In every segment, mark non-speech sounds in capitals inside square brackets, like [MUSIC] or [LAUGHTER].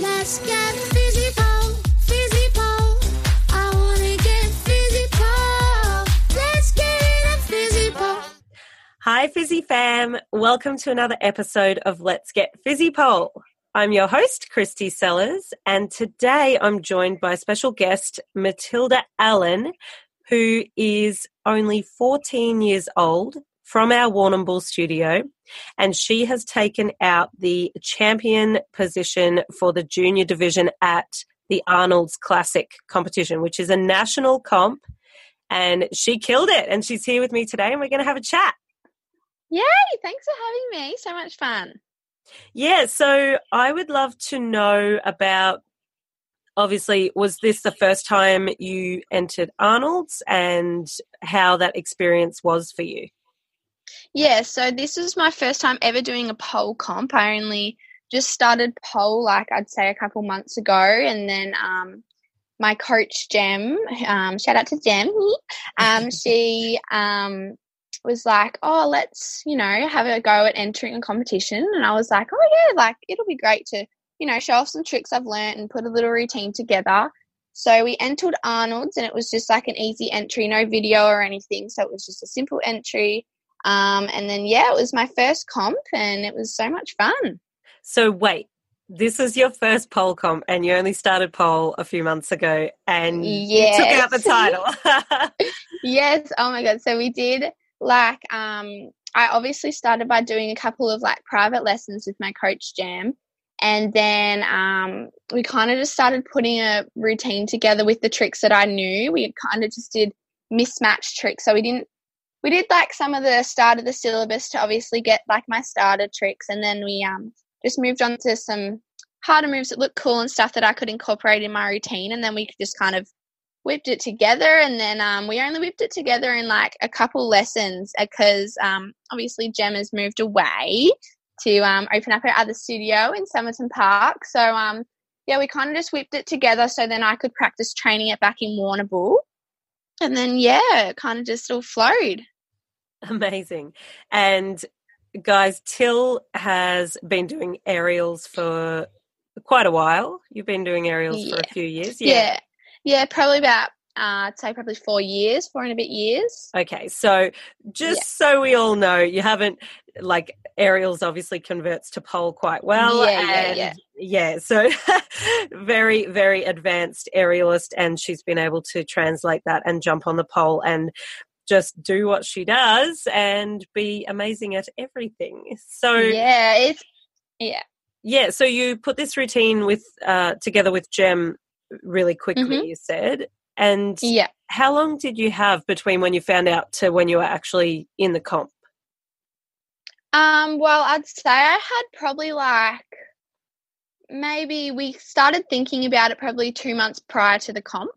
Let's get physical, physical. I wanna get physical. Let's get physical. Hi, Fizzy fam. Welcome to another episode of Let's Get Fizzy Pole. I'm your host, Christy Sellers, and today I'm joined by special guest Matilda Allen, who is only 14 years old from our Warrnambool studio, and she has taken out the champion position for the junior division at the Arnold's Classic competition, which is a national comp. And she killed it, and she's here with me today, and we're going to have a chat. Yay! Thanks for having me. So much fun. Yeah, so I would love to know about obviously, was this the first time you entered Arnold's and how that experience was for you? Yeah, so this is my first time ever doing a pole comp. I only just started pole, like I'd say a couple months ago, and then um, my coach Jem, um, shout out to Jem, um, [LAUGHS] she um, was like, "Oh, let's you know have a go at entering a competition," and I was like, "Oh yeah, like it'll be great to you know show off some tricks I've learned and put a little routine together." So we entered Arnold's, and it was just like an easy entry, no video or anything. So it was just a simple entry. Um, and then, yeah, it was my first comp and it was so much fun. So, wait, this is your first pole comp, and you only started pole a few months ago, and yes. you took out the title. [LAUGHS] yes. Oh my God. So, we did like, um, I obviously started by doing a couple of like private lessons with my coach, Jem. And then um, we kind of just started putting a routine together with the tricks that I knew. We kind of just did mismatched tricks. So we didn't we did like some of the start of the syllabus to obviously get like my starter tricks and then we um just moved on to some harder moves that look cool and stuff that I could incorporate in my routine and then we just kind of whipped it together and then um, we only whipped it together in like a couple lessons because um, obviously Jem has moved away to um, open up her other studio in Somerton Park. So um, yeah we kind of just whipped it together so then I could practice training it back in Warrnambool. And then yeah it kind of just all flowed [LAUGHS] Amazing. And guys, Till has been doing aerials for quite a while. You've been doing aerials Yeah. for a few years. yeah yeah, probably about uh, I'd say probably four years four and a bit years Okay. So just Yeah. so we all know, you haven't like aerials obviously converts to pole quite well. Yeah, yeah, yeah. yeah, so [LAUGHS] very, very advanced aerialist and she's been able to translate that and jump on the pole and just do what she does and be amazing at everything. So yeah it's yeah Yeah, so you put this routine with uh, together with Jem really quickly. You said, and yeah how long did you have between when you found out to when you were actually in the comp? Um, well, I'd say I had probably like maybe we started thinking about it probably two months prior to the comp.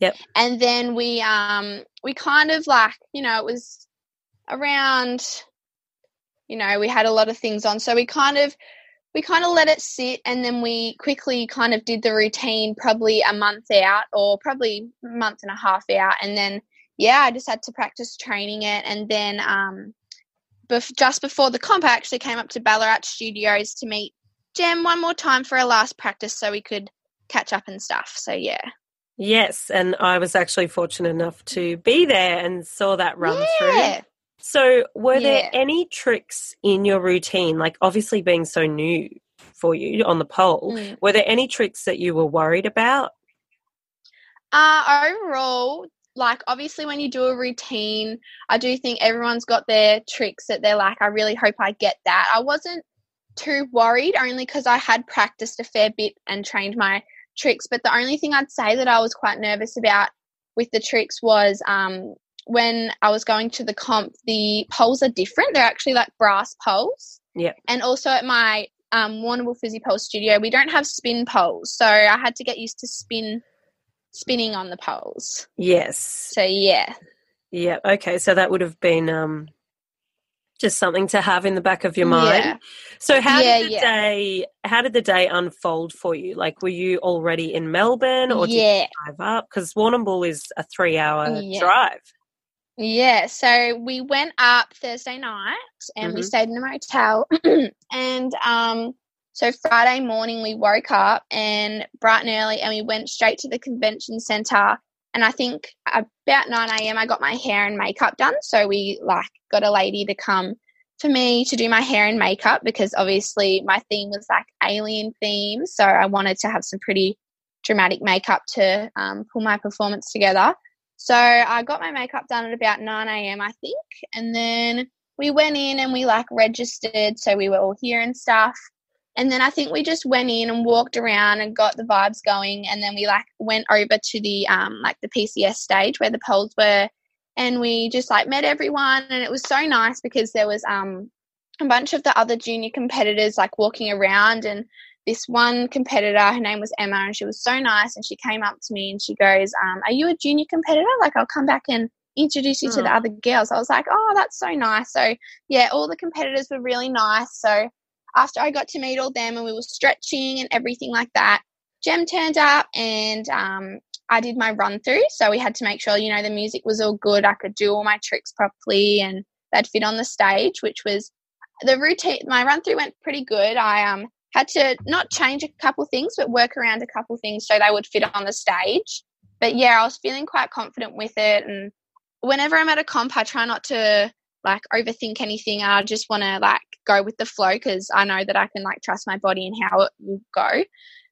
Yep. And then we um we kind of like, you know, it was around you know, we had a lot of things on. So we kind of we kind of let it sit and then we quickly kind of did the routine probably a month out or probably month and a half out and then yeah, I just had to practice training it and then um bef- just before the comp, I actually came up to Ballarat Studios to meet Jem one more time for our last practice so we could catch up and stuff. So yeah. Yes, and I was actually fortunate enough to be there and saw that run through. So, were there any tricks in your routine, like obviously being so new for you on the pole? Mm. Were there any tricks that you were worried about? Uh, overall, like obviously when you do a routine, I do think everyone's got their tricks that they're like, I really hope I get that. I wasn't too worried only because I had practiced a fair bit and trained my tricks. But the only thing I'd say that I was quite nervous about with the tricks was um, when I was going to the comp, the poles are different. They're actually like brass poles. Yep. And also at my um, Warrnambool Fizzy Pole studio, we don't have spin poles. So I had to get used to spin spinning on the poles. Yes. So yeah. Yeah. Okay. So that would have been um, just something to have in the back of your mind. Yeah. So how Yeah, did the yeah. day? How did the day unfold for you? Like, were you already in Melbourne, or did you drive up? Because Warrnambool is a three-hour Yeah. drive. Yeah. So we went up Thursday night and we Mhm. stayed in a motel [CLEARS THROAT] and um So Friday morning we woke up and bright and early and we went straight to the convention center. And I think about 9 a.m. I got my hair and makeup done. So we like got a lady to come for me to do my hair and makeup because obviously my theme was like alien theme. So I wanted to have some pretty dramatic makeup to um, pull my performance together. So I got my makeup done at about 9 a.m. I think. And then we went in and we like registered. So we were all here and stuff. And then I think we just went in and walked around and got the vibes going. And then we like went over to the um like the PCS stage where the poles were, and we just like met everyone. And it was so nice because there was um a bunch of the other junior competitors like walking around. And this one competitor her name was emma and she was so nice. And she came up to me and she goes um, are you a junior competitor? Like i'll come back and introduce you to the Mm. other girls. I was like oh that's so nice. So yeah all the competitors were really nice. So after I got to meet all them and we were stretching and everything like that, Jem turned up and um, I did my run through. So we had to make sure, you know, the music was all good. I could do all my tricks properly and they'd fit on the stage, which was the routine. My run through went pretty good. I um, had to not change a couple things, but work around a couple things so they would fit on the stage. But yeah, I was feeling quite confident with it. And whenever I'm at a comp, I try not to like overthink anything. I just want to like go with the flow because I know that I can like trust my body and how it will go.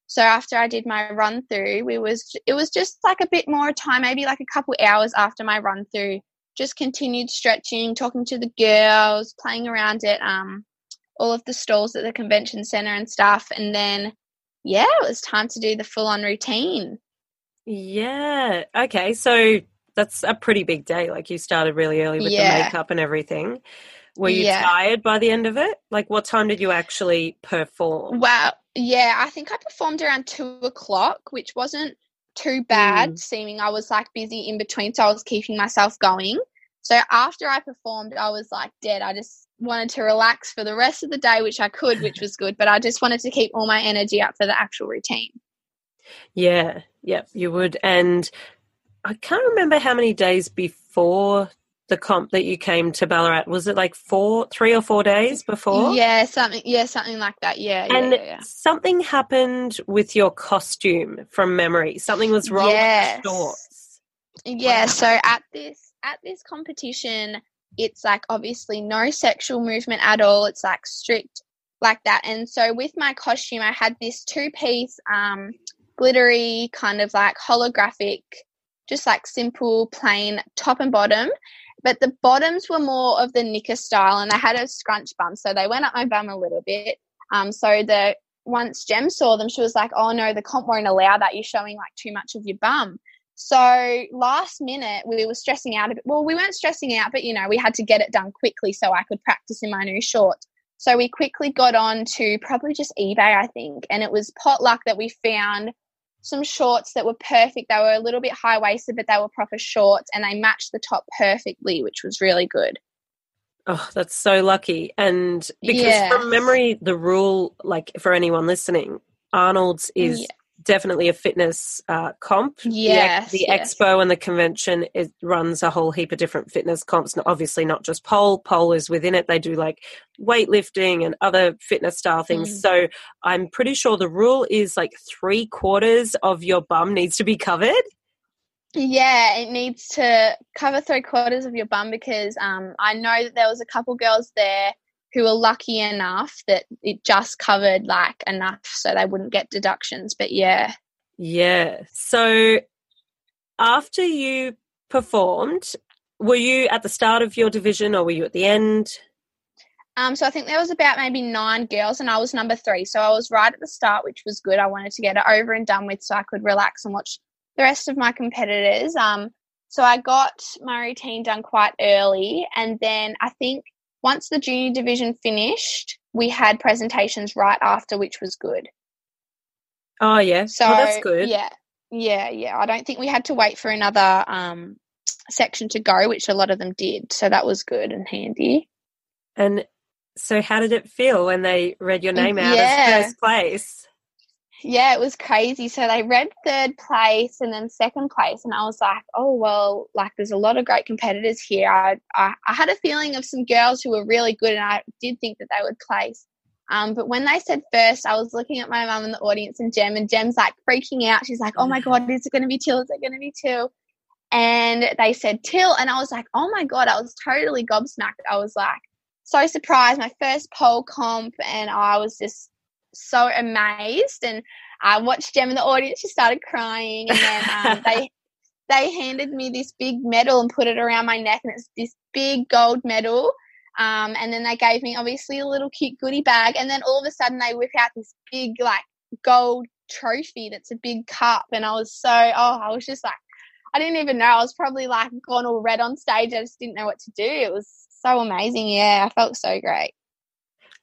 So after I did my run through, we was it was just like a bit more time, maybe like a couple hours after my run through. Just continued stretching, talking to the girls, playing around at um all of the stalls at the convention center and stuff, and then yeah, it was time to do the full on routine. Yeah. Okay. So that's a pretty big day. Like you started really early with Yeah. the makeup and everything. Were you Yeah. tired by the end of it? Like what time did you actually perform? Well, yeah, I think I performed around two o'clock, which wasn't too bad, mm. seeming I was like busy in between, so I was keeping myself going. So after I performed, I was like dead. I just wanted to relax for the rest of the day, which I could, which was good, but I just wanted to keep all my energy up for the actual routine. Yeah. Yep, you would. And I can't remember how many days before the comp that you came to Ballarat. Was it like four, three or four days before? Yeah, something yeah, something like that. Yeah, And yeah, yeah. something happened with your costume from memory. Something was wrong Yes. with the shorts. Yeah, so at this at this competition, it's like obviously no sexual movement at all. It's like strict like that. And so with my costume, I had this two piece um glittery kind of like holographic just like simple plain top and bottom. But the bottoms were more of the knicker style and they had a scrunch bum so they went up my bum a little bit. Um so the once Jem saw them she was like oh no the comp won't allow that. You're showing like too much of your bum. So last minute we were stressing out a bit. Well we weren't stressing out but you know we had to get it done quickly so i could practice in my new shorts so we quickly got on to probably just ebay i think and it was potluck that we found some shorts that were perfect they were a little bit high waisted but they were proper shorts and they matched the top perfectly which was really good Oh, that's so lucky. And because Yeah. from memory, the rule, like for anyone listening, Arnold's is Yeah. Definitely a fitness uh, comp. The Yes, The, yes. expo and the convention it runs a whole heap of different fitness comps. Obviously, not just pole. Pole is within it. They do like weightlifting and other fitness style things. Mm. So I'm pretty sure the rule is like three quarters of your bum needs to be covered. Yeah, it needs to cover three quarters of your bum because um, I know that there was a couple girls there who were lucky enough that it just covered like enough so they wouldn't get deductions. But yeah, Yeah. So after you performed, were you at the start of your division or were you at the end? um, so I think there was about maybe nine girls and I was number three. So I was right at the start, which was good. I wanted to get it over and done with so I could relax and watch the rest of my competitors. Um, so I got my routine done quite early, and then I think once the junior division finished, we had presentations right after, which was good. Oh, yeah. So oh, that's good. Yeah, yeah, yeah. I don't think we had to wait for another um, section to go, which a lot of them did. So that was good and handy. And so, how did it feel when they read your name out Yeah. as first place? Yeah, it was crazy. So they read third place and then second place, and I was like, oh well, like there's a lot of great competitors here. I I, I had a feeling of some girls who were really good, and I did think that they would place. Um, but when they said first, I was looking at my mum in the audience and Jem, and Jem's like freaking out. She's like, "Oh my god, is it going to be Till? Is it going to be Till?" And they said Till, and I was like, "Oh my god!" I was totally gobsmacked. I was like so surprised. My first pole comp, and I was just so amazed. And I watched Jem in the audience. She started crying, and then um, [LAUGHS] they they handed me this big medal and put it around my neck, and it's this big gold medal. Um, and then they gave me obviously a little cute goodie bag, and then all of a sudden they whip out this big like gold trophy that's a big cup, and I was so oh I was just like I didn't even know I was probably like gone all red on stage. I just didn't know what to do. It was so amazing. Yeah, I felt so great.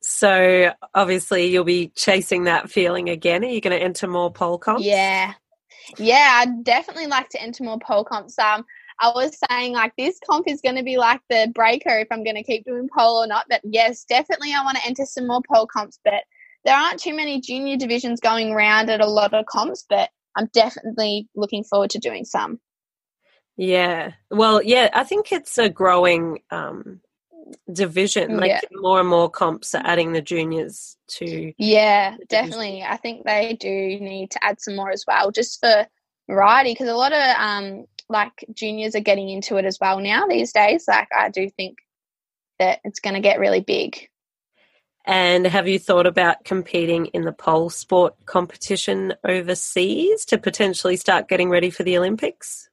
So obviously you'll be chasing that feeling again. Are you going to enter more pole comps? Yeah, yeah, I'd definitely like to enter more pole comps. Um, I was saying like this comp is going to be like the breaker if I'm going to keep doing pole or not. But yes, definitely I want to enter some more pole comps. But there aren't too many junior divisions going around at a lot of comps. But I'm definitely looking forward to doing some. Yeah. Well, yeah, I think it's a growing um, division. Like Yeah. more and more comps are adding the juniors to. Yeah, definitely. I think they do need to add some more as well, just for variety, because a lot of um like juniors are getting into it as well now these days. Like I do think that it's going to get really big. And have you thought about competing in the pole sport competition overseas to potentially start getting ready for the Olympics?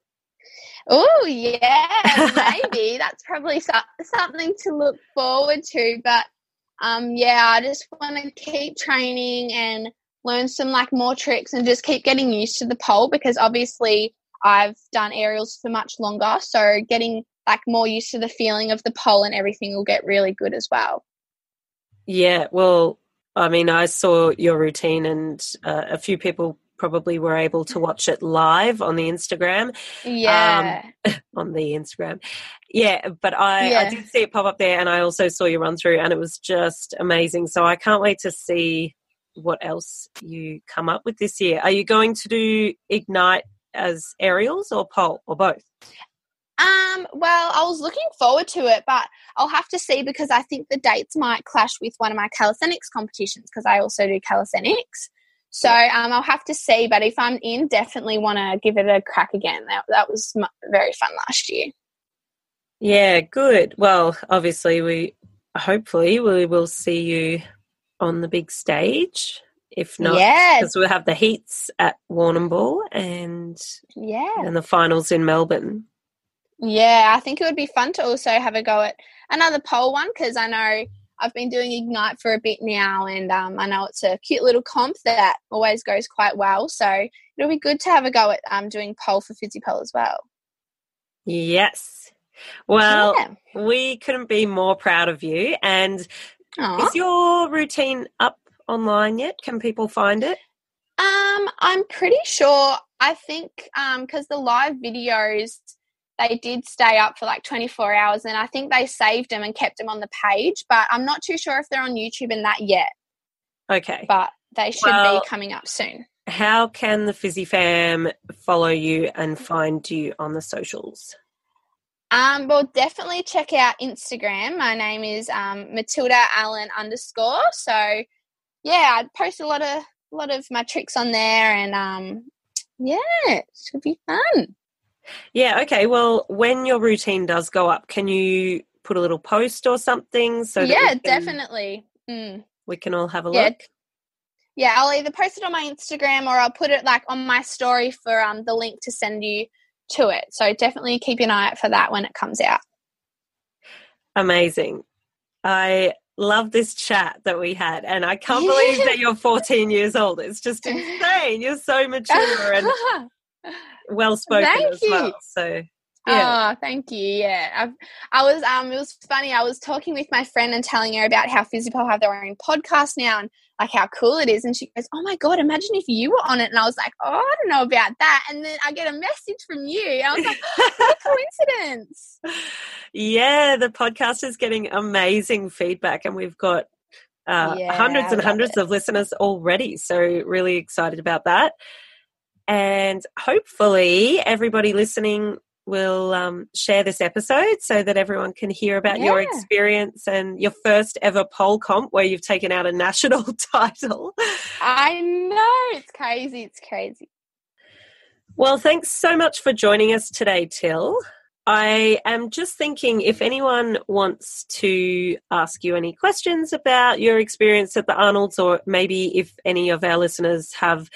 Oh yeah, [LAUGHS] maybe that's probably so- something to look forward to. But um, yeah, I just want to keep training and learn some like more tricks and just keep getting used to the pole because obviously I've done aerials for much longer, so getting like more used to the feeling of the pole and everything will get really good as well. Yeah, well, I mean, I saw your routine, and uh, a few people probably were able to watch it live on the Instagram. Yeah, [LAUGHS] On the Instagram, yeah. But I, I did see it pop up there, and I also saw you run through, and it was just amazing. So I can't wait to see what else you come up with this year. Are you going to do Ignite as aerials or pole or both? Um, well, I was looking forward to it, but I'll have to see because I think the dates might clash with one of my calisthenics competitions because I also do calisthenics. So um, I'll have to see, but if I'm in, definitely want to give it a crack again. That that was very fun last year. Yeah, good. Well, obviously, we hopefully we will see you on the big stage. If not, Yeah. because we'll have the heats at Warrnambool and Yeah, and the finals in Melbourne. yeah. I think it would be fun to also have a go at another pole one because I know I've been doing Ignite for a bit now, and um, I know it's a cute little comp that always goes quite well. So it'll be good to have a go at um, doing pole for Fizzy Pole as well. Yes. Well, yeah. we couldn't be more proud of you. And Aw. is your routine up online yet? Can people find it? Um, I'm pretty sure. I think um because the live videos they did stay up for like 24 hours, and I think they saved them and kept them on the page. But I'm not too sure if they're on YouTube and that yet. Okay. But they should Well- be coming up soon. How can the Fizzy fam follow you and find you on the socials? Um, well, definitely check out Instagram. My name is um, Matilda Allen underscore. So, yeah, I post a lot of a lot of my tricks on there, and um, yeah, it should be fun. Yeah, okay. Well, when your routine does go up, can you put a little post or something so yeah, can- definitely. Mm. we can all have a Yeah. look? Yeah, I'll either post it on my Instagram or I'll put it like on my story for um the link to send you to it. So definitely keep an eye out for that when it comes out. Amazing. I love this chat that we had, and I can't believe [LAUGHS] that you're 14 years old. It's just [LAUGHS] insane. You're so mature and [LAUGHS] well spoken Thank as well. you. So, yeah. Oh, thank you. Yeah, I've, I was. Um, it was funny. I was talking with my friend and telling her about how Fizzy Pole have their own podcast now and like how cool it is. And she goes, "Oh my god, imagine if you were on it." And I was like, "Oh, I don't know about that." And then I get a message from you. And I was like, "What a coincidence!" [LAUGHS] yeah, the podcast is getting amazing feedback, and we've got uh, Yeah, hundreds and hundreds of listeners already. So, really excited about that. And hopefully, everybody listening we'll um, share this episode so that everyone can hear about your experience and your first ever pole comp where you've taken out a national [LAUGHS] title. I know it's crazy. It's crazy. Well, thanks so much for joining us today, Till. I am just thinking if anyone wants to ask you any questions about your experience at the Arnolds, or maybe if any of our listeners have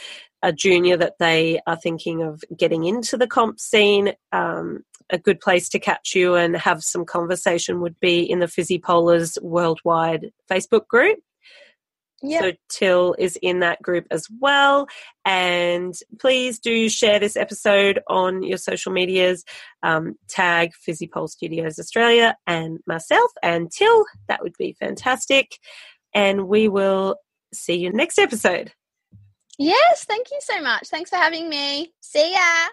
a junior that they are thinking of getting into the comp scene, um, a good place to catch you and have some conversation would be in the Fizzy Polars Worldwide Facebook group. Yeah. So Till is in that group as well. And please do share this episode on your social medias. Um, tag Fizzy Pole Studios Australia and myself and Till. That would be fantastic. And we will see you next episode. Yes. Thank you so much. Thanks for having me. See ya.